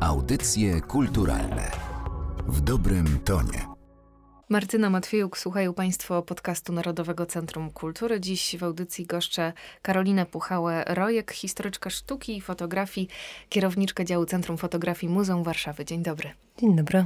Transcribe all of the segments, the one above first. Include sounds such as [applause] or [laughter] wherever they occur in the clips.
Audycje kulturalne w dobrym tonie. Martyna Matwiejuk, słuchają Państwo podcastu Narodowego Centrum Kultury. Dziś w audycji goszczę Karolinę Puchałę-Rojek, historyczka sztuki i fotografii, kierowniczka działu Centrum Fotografii Muzeum Warszawy. Dzień dobry. Dzień dobry.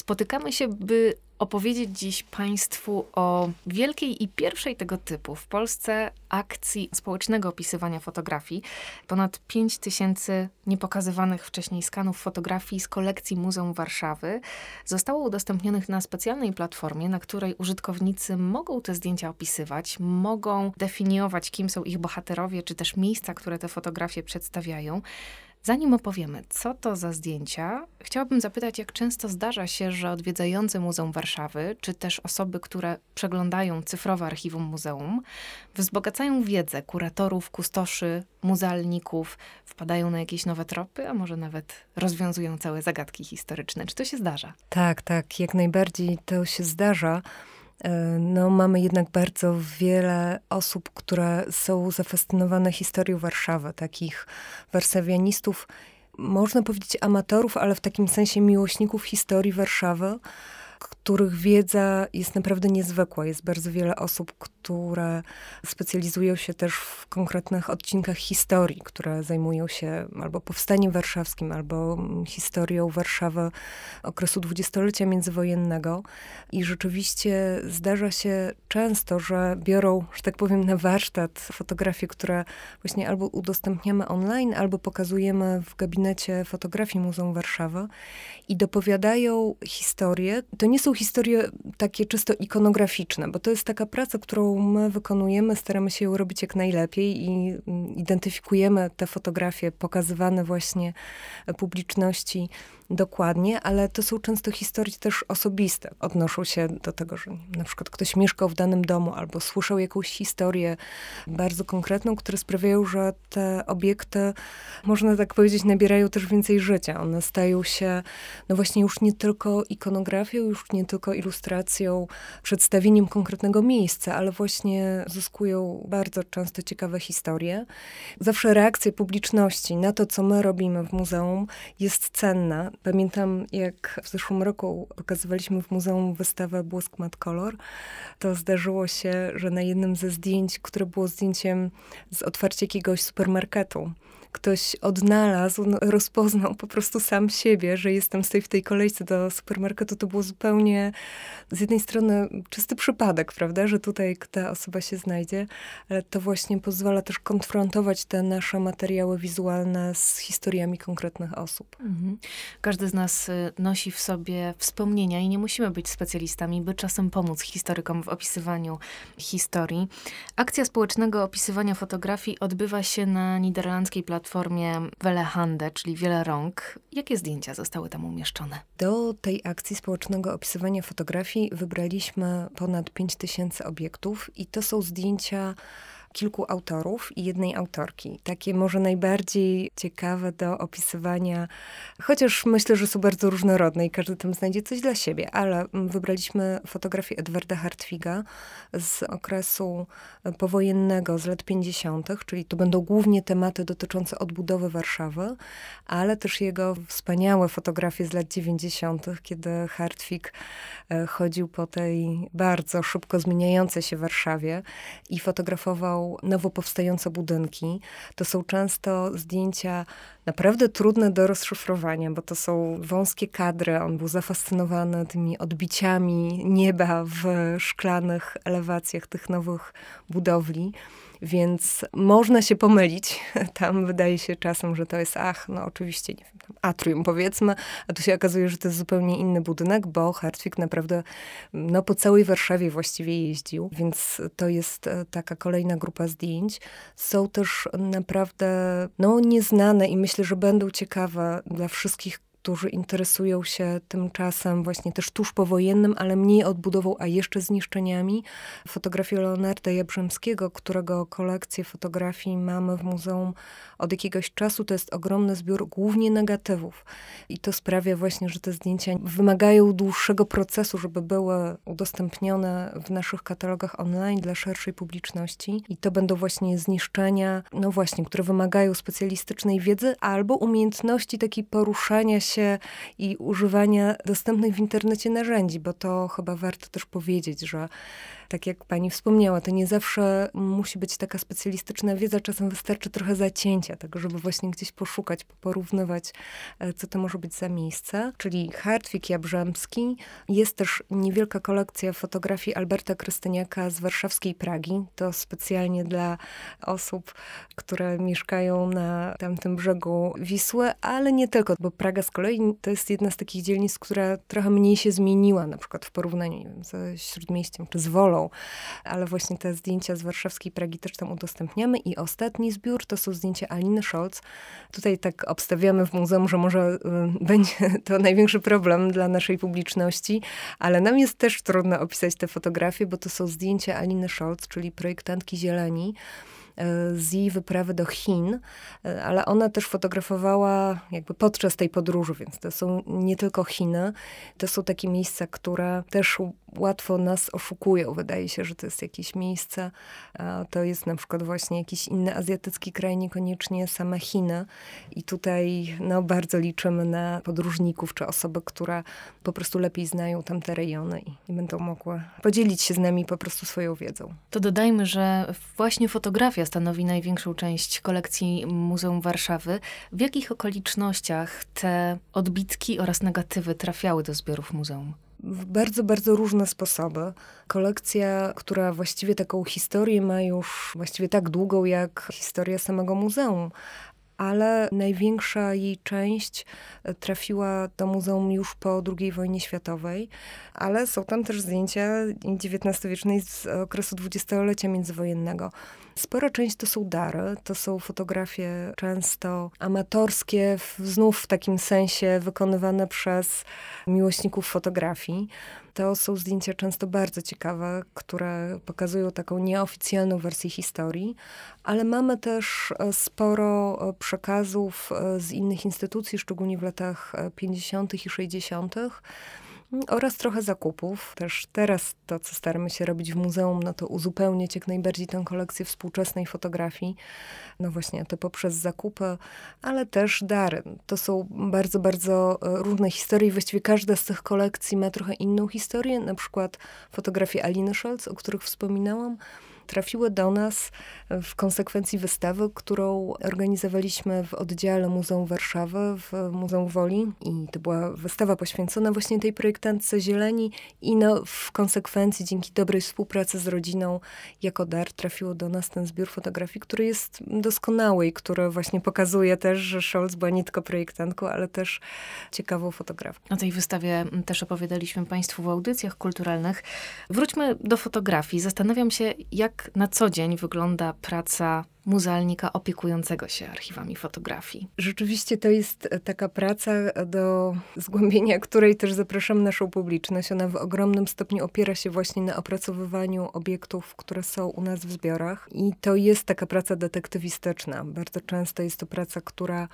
Spotykamy się, by opowiedzieć dziś Państwu o wielkiej i pierwszej tego typu w Polsce akcji społecznego opisywania fotografii. Ponad 5 tysięcy niepokazywanych wcześniej skanów fotografii z kolekcji Muzeum Warszawy zostało udostępnionych na specjalnej platformie, na której użytkownicy mogą te zdjęcia opisywać, mogą definiować, kim są ich bohaterowie, czy też miejsca, które te fotografie przedstawiają. Zanim opowiemy, co to za zdjęcia, chciałabym zapytać, jak często zdarza się, że odwiedzający Muzeum Warszawy, czy też osoby, które przeglądają cyfrowe archiwum muzeum, wzbogacają wiedzę kuratorów, kustoszy, muzealników, wpadają na jakieś nowe tropy, a może nawet rozwiązują całe zagadki historyczne. Czy to się zdarza? Tak, tak, jak najbardziej to się zdarza. No, mamy jednak bardzo wiele osób, które są zafascynowane historią Warszawy, takich warszawianistów, można powiedzieć amatorów, ale w takim sensie miłośników historii Warszawy których wiedza jest naprawdę niezwykła. Jest bardzo wiele osób, które specjalizują się też w konkretnych odcinkach historii, które zajmują się albo powstaniem warszawskim, albo historią Warszawy okresu dwudziestolecia międzywojennego. I rzeczywiście zdarza się często, że biorą, że tak powiem, na warsztat fotografie, które właśnie albo udostępniamy online, albo pokazujemy w gabinecie fotografii Muzeum Warszawy i dopowiadają historię. To nie są historie takie czysto ikonograficzne, bo to jest taka praca, którą my wykonujemy, staramy się ją robić jak najlepiej i mm, identyfikujemy te fotografie pokazywane właśnie publiczności dokładnie, ale to są często historie też osobiste. Odnoszą się do tego, że na przykład ktoś mieszkał w danym domu albo słyszał jakąś historię bardzo konkretną, które sprawiają, że te obiekty, można tak powiedzieć, nabierają też więcej życia. One stają się, no właśnie już nie tylko ikonografią, już nie tylko ilustracją, przedstawieniem konkretnego miejsca, ale właśnie zyskują bardzo często ciekawe historie. Zawsze reakcja publiczności na to, co my robimy w muzeum jest cenna. Pamiętam, jak w zeszłym roku pokazywaliśmy w muzeum wystawę Błysk Mat Kolor, to zdarzyło się, że na jednym ze zdjęć, które było zdjęciem z otwarcia jakiegoś supermarketu, ktoś odnalazł, no, rozpoznał po prostu sam siebie, że jestem w tej kolejce do supermarketu, to było zupełnie z jednej strony czysty przypadek, prawda, że tutaj ta osoba się znajdzie, ale to właśnie pozwala też konfrontować te nasze materiały wizualne z historiami konkretnych osób. Mhm. Każdy z nas y, nosi w sobie wspomnienia i nie musimy być specjalistami, by czasem pomóc historykom w opisywaniu historii. Akcja społecznego opisywania fotografii odbywa się na niderlandzkiej platformie platformie Welehande, czyli Wiele Rąk. Jakie zdjęcia zostały tam umieszczone? Do tej akcji społecznego opisywania fotografii wybraliśmy ponad 5000 obiektów i to są zdjęcia kilku autorów i jednej autorki. Takie może najbardziej ciekawe do opisywania, chociaż myślę, że są bardzo różnorodne i każdy tam znajdzie coś dla siebie, ale wybraliśmy fotografię Edwarda Hartwiga z okresu powojennego, z lat 50., czyli to będą głównie tematy dotyczące odbudowy Warszawy, ale też jego wspaniałe fotografie z lat 90., kiedy Hartwig e, chodził po tej bardzo szybko zmieniającej się Warszawie i fotografował nowo powstające budynki. To są często zdjęcia naprawdę trudne do rozszyfrowania, bo to są wąskie kadry. On był zafascynowany tymi odbiciami nieba w szklanych elewacjach tych nowych budowli. Więc można się pomylić. [laughs] Tam wydaje się czasem, że to jest, ach, no oczywiście, nie wiem, atrium powiedzmy, a tu się okazuje, że to jest zupełnie inny budynek, bo Hartwig naprawdę no, po całej Warszawie właściwie jeździł, więc to jest e, taka kolejna grupa zdjęć. Są też naprawdę no, nieznane i myślę, że będą ciekawe dla wszystkich, którzy interesują się tym czasem właśnie też tuż powojennym, ale mniej odbudową, a jeszcze zniszczeniami. Fotografię Leonarda Jabrzemskiego, którego kolekcję fotografii mamy w muzeum od jakiegoś czasu. To jest ogromny zbiór głównie negatywów. I to sprawia właśnie, że te zdjęcia wymagają dłuższego procesu, żeby były udostępnione w naszych katalogach online dla szerszej publiczności. I to będą właśnie zniszczenia, no właśnie, które wymagają specjalistycznej wiedzy albo umiejętności takiej poruszania się i używania dostępnych w internecie narzędzi, bo to chyba warto też powiedzieć, że tak jak pani wspomniała, to nie zawsze musi być taka specjalistyczna wiedza, czasem wystarczy trochę zacięcia, tego, żeby właśnie gdzieś poszukać, porównywać, e, co to może być za miejsce. Czyli Hartwig Jabrzemski. Jest też niewielka kolekcja fotografii Alberta Krystyniaka z warszawskiej Pragi. To specjalnie dla osób, które mieszkają na tamtym brzegu Wisły, ale nie tylko, bo Praga z kolei to jest jedna z takich dzielnic, która trochę mniej się zmieniła, na przykład w porównaniu nie wiem, ze Śródmieściem czy z Wolą ale właśnie te zdjęcia z warszawskiej Pragi też tam udostępniamy. I ostatni zbiór to są zdjęcia Aliny Scholz. Tutaj tak obstawiamy w muzeum, że może y, [laughs] będzie to największy problem dla naszej publiczności, ale nam jest też trudno opisać te fotografie, bo to są zdjęcia Aliny Scholz, czyli projektantki zieleni, z jej wyprawy do Chin, e, ale ona też fotografowała jakby podczas tej podróży, więc to są nie tylko Chiny, to są takie miejsca, które też łatwo nas oszukują. Wydaje się, że to jest jakieś miejsce, to jest na przykład właśnie jakiś inny azjatycki kraj, niekoniecznie same Chiny. I tutaj no, bardzo liczymy na podróżników, czy osoby, które po prostu lepiej znają tamte rejony i będą mogły podzielić się z nami po prostu swoją wiedzą. To dodajmy, że właśnie fotografia stanowi największą część kolekcji Muzeum Warszawy. W jakich okolicznościach te odbitki oraz negatywy trafiały do zbiorów muzeum? w bardzo, bardzo różne sposoby. Kolekcja, która właściwie taką historię ma już właściwie tak długą jak historia samego muzeum, ale największa jej część e, trafiła do muzeum już po II wojnie światowej, ale są tam też zdjęcia XIX-wiecznej z okresu dwudziestolecia międzywojennego. Spora część to są dary, to są fotografie często amatorskie, znów w takim sensie wykonywane przez miłośników fotografii. To są zdjęcia często bardzo ciekawe, które pokazują taką nieoficjalną wersję historii, ale mamy też e, sporo e, przekazów e, z innych instytucji, szczególnie w latach 50. i 60 oraz trochę zakupów. Też teraz to, co staramy się robić w muzeum, no to uzupełniać jak najbardziej tę kolekcję współczesnej fotografii. No właśnie, to poprzez zakupy, ale też dary. To są bardzo, bardzo e, różne historie. Właściwie każda z tych kolekcji ma trochę inną historię. Na przykład fotografie Aliny Scholz, o których wspominałam, trafiły do nas w konsekwencji wystawy, którą organizowaliśmy w oddziale Muzeum Warszawy, w Muzeum Woli. I to była wystawa poświęcona właśnie tej projektantce zieleni i no, w konsekwencji dzięki dobrej współpracy z rodziną jako dar trafiło do nas ten zbiór fotografii, który jest doskonały i który właśnie pokazuje też, że Scholz była nie tylko projektantką, ale też ciekawą fotografką. O tej wystawie też opowiadaliśmy Państwu w audycjach kulturalnych. Wróćmy do fotografii. Zastanawiam się, jak na co dzień wygląda praca muzealnika opiekującego się archiwami fotografii. Rzeczywiście to jest taka praca, do zgłębienia której też zapraszam naszą publiczność. Ona w ogromnym stopniu opiera się właśnie na opracowywaniu obiektów, które są u nas w zbiorach. I to jest taka praca detektywistyczna. Bardzo często jest to praca, która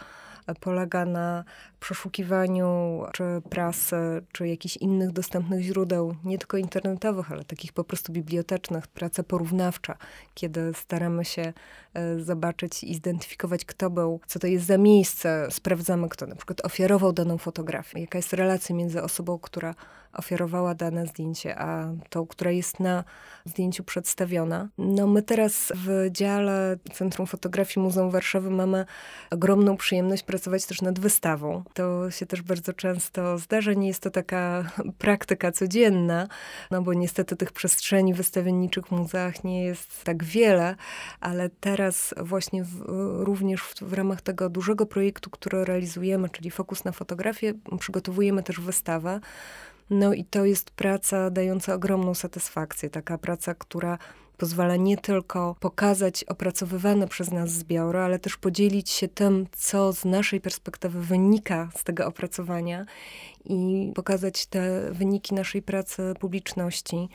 polega na przeszukiwaniu czy prasy, czy jakichś innych dostępnych źródeł, nie tylko internetowych, ale takich po prostu bibliotecznych, praca porównawcza, kiedy staramy się e, zobaczyć i zidentyfikować, kto był, co to jest za miejsce, sprawdzamy, kto na przykład ofiarował daną fotografię, jaka jest relacja między osobą, która ofiarowała dane zdjęcie, a tą, która jest na zdjęciu przedstawiona. No my teraz w dziale Centrum Fotografii Muzeum Warszawy mamy ogromną przyjemność pracować też nad wystawą. To się też bardzo często zdarza. Nie jest to taka [laughs] praktyka codzienna, no bo niestety tych przestrzeni wystawienniczych w muzeach nie jest tak wiele, ale teraz właśnie w, również w, w ramach tego dużego projektu, który realizujemy, czyli Fokus na fotografię, przygotowujemy też wystawę, no i to jest praca dająca ogromną satysfakcję, taka praca, która pozwala nie tylko pokazać opracowywane przez nas zbiory, ale też podzielić się tym, co z naszej perspektywy wynika z tego opracowania i pokazać te wyniki naszej pracy publiczności,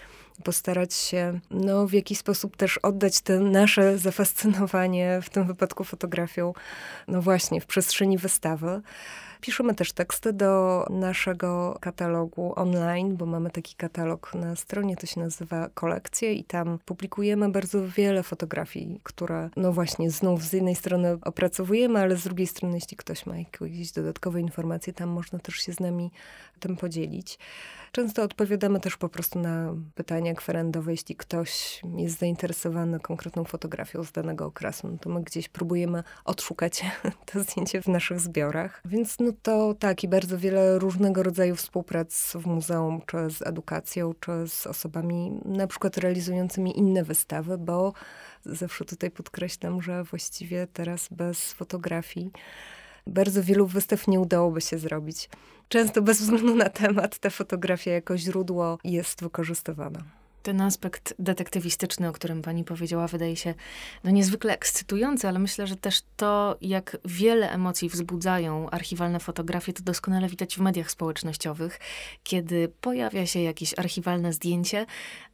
postarać się no, w jakiś sposób też oddać te nasze zafascynowanie, w tym wypadku fotografią, no właśnie w przestrzeni wystawy. Piszemy też teksty do naszego katalogu online, bo mamy taki katalog na stronie, to się nazywa Kolekcje i tam publikujemy bardzo wiele fotografii, które no właśnie znów z jednej strony opracowujemy, ale z drugiej strony jeśli ktoś ma jakieś dodatkowe informacje, tam można też się z nami tym podzielić. Często odpowiadamy też po prostu na pytania kwerendowe, jeśli ktoś jest zainteresowany konkretną fotografią z danego okresu, no to my gdzieś próbujemy odszukać [laughs] to zdjęcie w naszych zbiorach. Więc no to tak i bardzo wiele różnego rodzaju współprac w muzeum, czy z edukacją, czy z osobami na przykład realizującymi inne wystawy, bo zawsze tutaj podkreślam, że właściwie teraz bez fotografii bardzo wielu wystaw nie udałoby się zrobić. Często bez względu na temat ta fotografia jako źródło jest wykorzystywana. Ten aspekt detektywistyczny, o którym pani powiedziała, wydaje się no niezwykle ekscytujący, ale myślę, że też to, jak wiele emocji wzbudzają archiwalne fotografie, to doskonale widać w mediach społecznościowych, kiedy pojawia się jakieś archiwalne zdjęcie,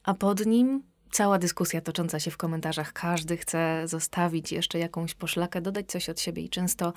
a pod nim cała dyskusja tocząca się w komentarzach. Każdy chce zostawić jeszcze jakąś poszlakę, dodać coś od siebie i często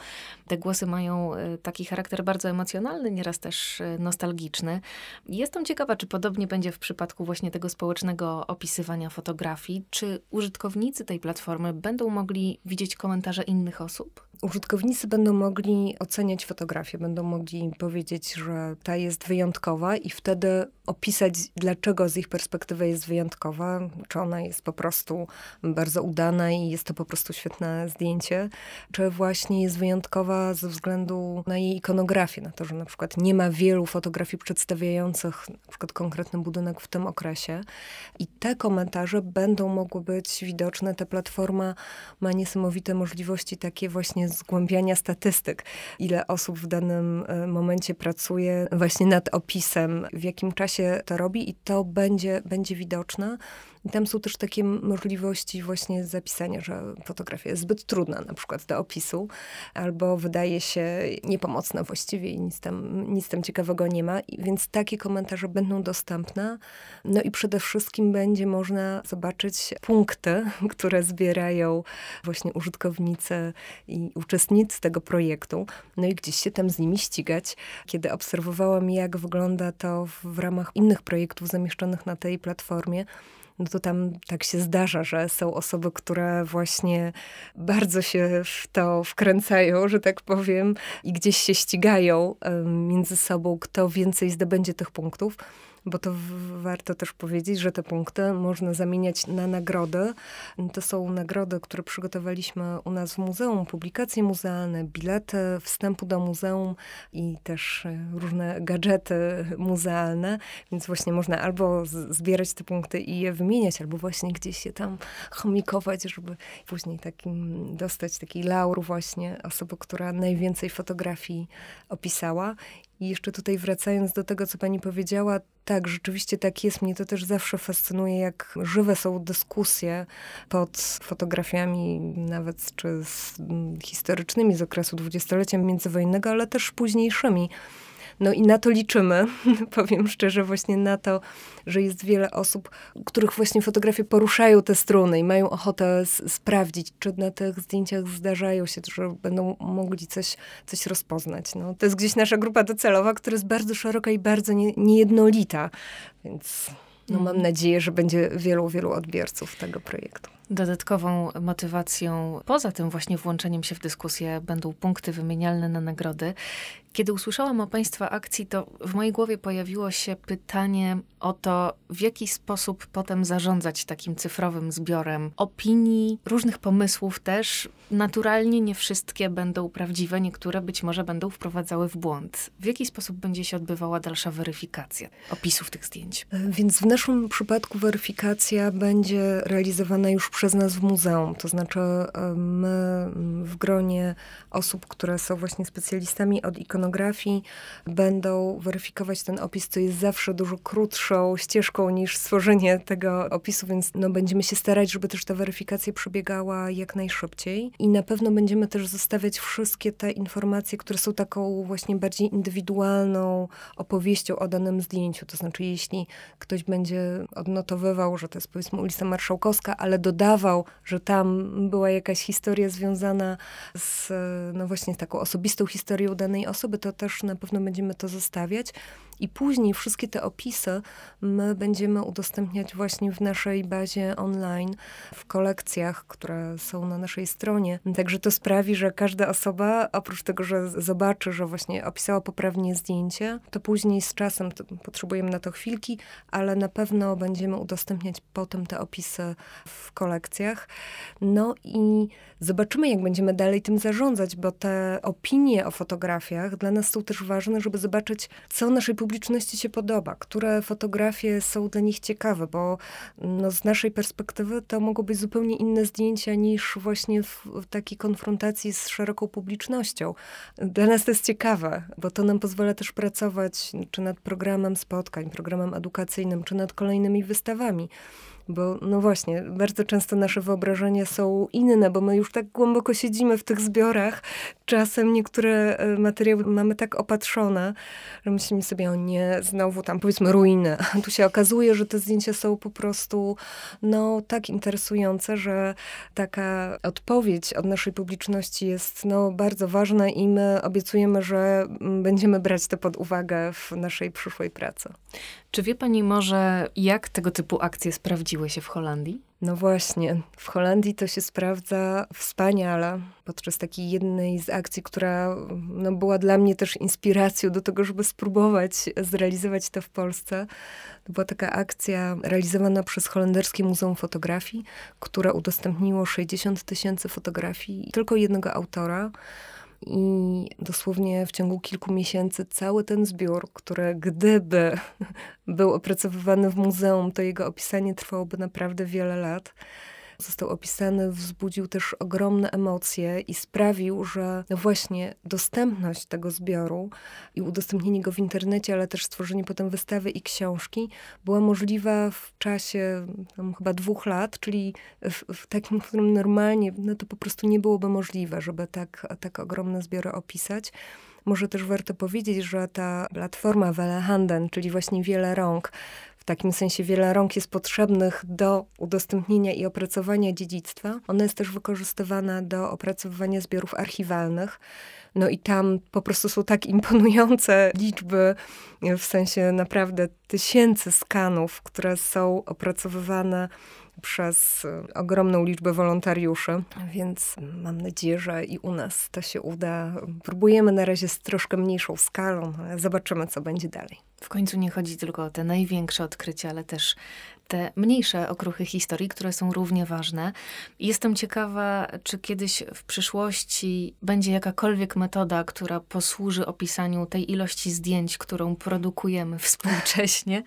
te głosy mają e, taki charakter bardzo emocjonalny, nieraz też e, nostalgiczny. Jestem ciekawa, czy podobnie będzie w przypadku właśnie tego społecznego opisywania fotografii. Czy użytkownicy tej platformy będą mogli widzieć komentarze innych osób? użytkownicy będą mogli oceniać fotografię, będą mogli powiedzieć, że ta jest wyjątkowa i wtedy opisać, dlaczego z ich perspektywy jest wyjątkowa, czy ona jest po prostu bardzo udana i jest to po prostu świetne zdjęcie, czy właśnie jest wyjątkowa ze względu na jej ikonografię, na to, że na przykład nie ma wielu fotografii przedstawiających na przykład konkretny budynek w tym okresie. I te komentarze będą mogły być widoczne. Ta platforma ma niesamowite możliwości takie właśnie zgłębiania statystyk, ile osób w danym e, momencie pracuje właśnie nad opisem, w jakim czasie to robi i to będzie, będzie widoczne. I tam są też takie możliwości właśnie zapisania, że fotografia jest zbyt trudna na przykład do opisu, albo wydaje się niepomocna właściwie i nic tam, nic tam ciekawego nie ma. I więc takie komentarze będą dostępne. No i przede wszystkim będzie można zobaczyć punkty, [laughs] które zbierają właśnie użytkownicy i uczestnicy tego projektu. No i gdzieś się tam z nimi ścigać. Kiedy obserwowałam, jak wygląda to w ramach innych projektów zamieszczonych na tej platformie, no to tam tak się zdarza, że są osoby, które właśnie bardzo się w to wkręcają, że tak powiem, i gdzieś się ścigają między sobą, kto więcej zdobędzie tych punktów bo to warto też powiedzieć, że te punkty można zamieniać na nagrody. To są nagrody, które przygotowaliśmy u nas w muzeum, publikacje muzealne, bilety wstępu do muzeum i też e, różne gadżety muzealne, więc właśnie można albo zbierać te punkty i je wymieniać, albo właśnie gdzieś się tam chomikować, żeby później takim dostać taki laur właśnie osoby, która najwięcej fotografii opisała. I jeszcze tutaj wracając do tego, co pani powiedziała, tak, rzeczywiście tak jest. Mnie to też zawsze fascynuje, jak żywe są dyskusje pod fotografiami, nawet czy z, historycznymi z okresu dwudziestolecia międzywojennego, ale też późniejszymi no i na to liczymy, [laughs] powiem szczerze, właśnie na to, że jest wiele osób, których właśnie fotografie poruszają te struny i mają ochotę sprawdzić, czy na tych zdjęciach zdarzają się, że będą mogli coś, coś rozpoznać. No, to jest gdzieś nasza grupa docelowa, która jest bardzo szeroka i bardzo nie, niejednolita, więc no, mam mhm. nadzieję, że będzie wielu, wielu odbiorców tego projektu. Dodatkową motywacją, poza tym właśnie włączeniem się w dyskusję, będą punkty wymienialne na nagrody. Kiedy usłyszałam o Państwa akcji, to w mojej głowie pojawiło się pytanie o to, w jaki sposób potem zarządzać takim cyfrowym zbiorem opinii, różnych pomysłów też. Naturalnie nie wszystkie będą prawdziwe, niektóre być może będą wprowadzały w błąd. W jaki sposób będzie się odbywała dalsza weryfikacja opisów tych zdjęć? Więc w naszym przypadku weryfikacja będzie realizowana już przez nas w muzeum. To znaczy my w gronie osób, które są właśnie specjalistami od ikonografii, będą weryfikować ten opis, co jest zawsze dużo krótszą ścieżką niż stworzenie tego opisu, więc no, będziemy się starać, żeby też ta weryfikacja przebiegała jak najszybciej. I na pewno będziemy też zostawiać wszystkie te informacje, które są taką właśnie bardziej indywidualną opowieścią o danym zdjęciu. To znaczy, jeśli ktoś będzie odnotowywał, że to jest powiedzmy ulica Marszałkowska, ale dodawał, że tam była jakaś historia związana z, no właśnie, taką osobistą historią danej osoby, to też na pewno będziemy to zostawiać. I później wszystkie te opisy my będziemy udostępniać właśnie w naszej bazie online, w kolekcjach, które są na naszej stronie. Także to sprawi, że każda osoba, oprócz tego, że zobaczy, że właśnie opisała poprawnie zdjęcie, to później z czasem, potrzebujemy na to chwilki, ale na pewno będziemy udostępniać potem te opisy w kolekcjach. No i zobaczymy, jak będziemy dalej tym zarządzać, bo te opinie o fotografiach dla nas są też ważne, żeby zobaczyć, co naszej publiczności się podoba, które fotografie są dla nich ciekawe, bo no, z naszej perspektywy to mogą być zupełnie inne zdjęcia niż właśnie w, w takiej konfrontacji z szeroką publicznością. Dla nas to jest ciekawe, bo to nam pozwala też pracować czy nad programem spotkań, programem edukacyjnym, czy nad kolejnymi wystawami. Bo no właśnie, bardzo często nasze wyobrażenia są inne, bo my już tak głęboko siedzimy w tych zbiorach. Czasem niektóre e, materiały mamy tak opatrzone, że myślimy sobie, o nie, znowu tam powiedzmy ruiny. Tu się okazuje, że te zdjęcia są po prostu no tak interesujące, że taka odpowiedź od naszej publiczności jest no bardzo ważna i my obiecujemy, że będziemy brać to pod uwagę w naszej przyszłej pracy. Czy wie pani może, jak tego typu akcje sprawdziły się w Holandii? No właśnie, w Holandii to się sprawdza wspaniale. Podczas takiej jednej z akcji, która no, była dla mnie też inspiracją do tego, żeby spróbować zrealizować to w Polsce. To była taka akcja realizowana przez Holenderskie Muzeum Fotografii, które udostępniło 60 tysięcy fotografii tylko jednego autora i dosłownie w ciągu kilku miesięcy cały ten zbiór, który gdyby [laughs] był opracowywany w muzeum, to jego opisanie trwałoby naprawdę wiele lat został opisany, wzbudził też ogromne emocje i sprawił, że właśnie dostępność tego zbioru i udostępnienie go w internecie, ale też stworzenie potem wystawy i książki była możliwa w czasie tam, chyba dwóch lat, czyli w, w, takim, w którym normalnie no to po prostu nie byłoby możliwe, żeby tak, tak ogromne zbiory opisać. Może też warto powiedzieć, że ta platforma Welle Handen, czyli właśnie wiele rąk, w takim sensie wiele rąk jest potrzebnych do udostępnienia i opracowania dziedzictwa. Ona jest też wykorzystywana do opracowywania zbiorów archiwalnych. No i tam po prostu są tak imponujące liczby, w sensie naprawdę tysięcy skanów, które są opracowywane przez ogromną liczbę wolontariuszy, więc mam nadzieję, że i u nas to się uda. Próbujemy na razie z troszkę mniejszą skalą, ale zobaczymy, co będzie dalej. W końcu nie chodzi tylko o te największe odkrycia, ale też te mniejsze okruchy historii, które są równie ważne. Jestem ciekawa, czy kiedyś w przyszłości będzie jakakolwiek metoda, która posłuży opisaniu tej ilości zdjęć, którą produkujemy współcześnie.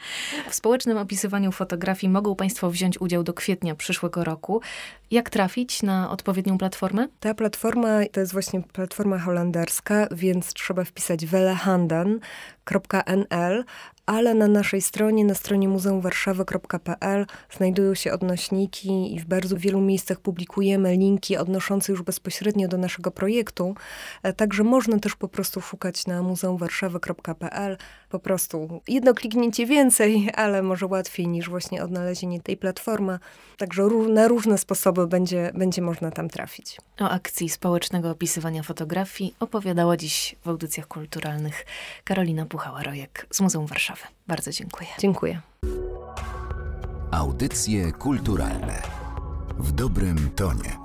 W społecznym opisywaniu fotografii mogą Państwo wziąć udział do kwietnia przyszłego roku. Jak trafić na odpowiednią platformę? Ta platforma to jest właśnie platforma holenderska, więc trzeba wpisać welehandan.nl, ale na naszej stronie, na stronie muzeumwarszawy.pl znajdują się odnośniki i w bardzo wielu miejscach publikujemy linki odnoszące już bezpośrednio do naszego projektu. E, także można też po prostu szukać na muzeumwarszawy.pl. Po prostu jedno kliknięcie więcej, ale może łatwiej niż właśnie odnalezienie tej platformy. Także na różne sposoby będzie, będzie można tam trafić. O akcji społecznego opisywania fotografii opowiadała dziś w audycjach kulturalnych Karolina Puchała-Rojek z Muzeum Warszawy. Bardzo dziękuję. Dziękuję. Audycje kulturalne w dobrym tonie.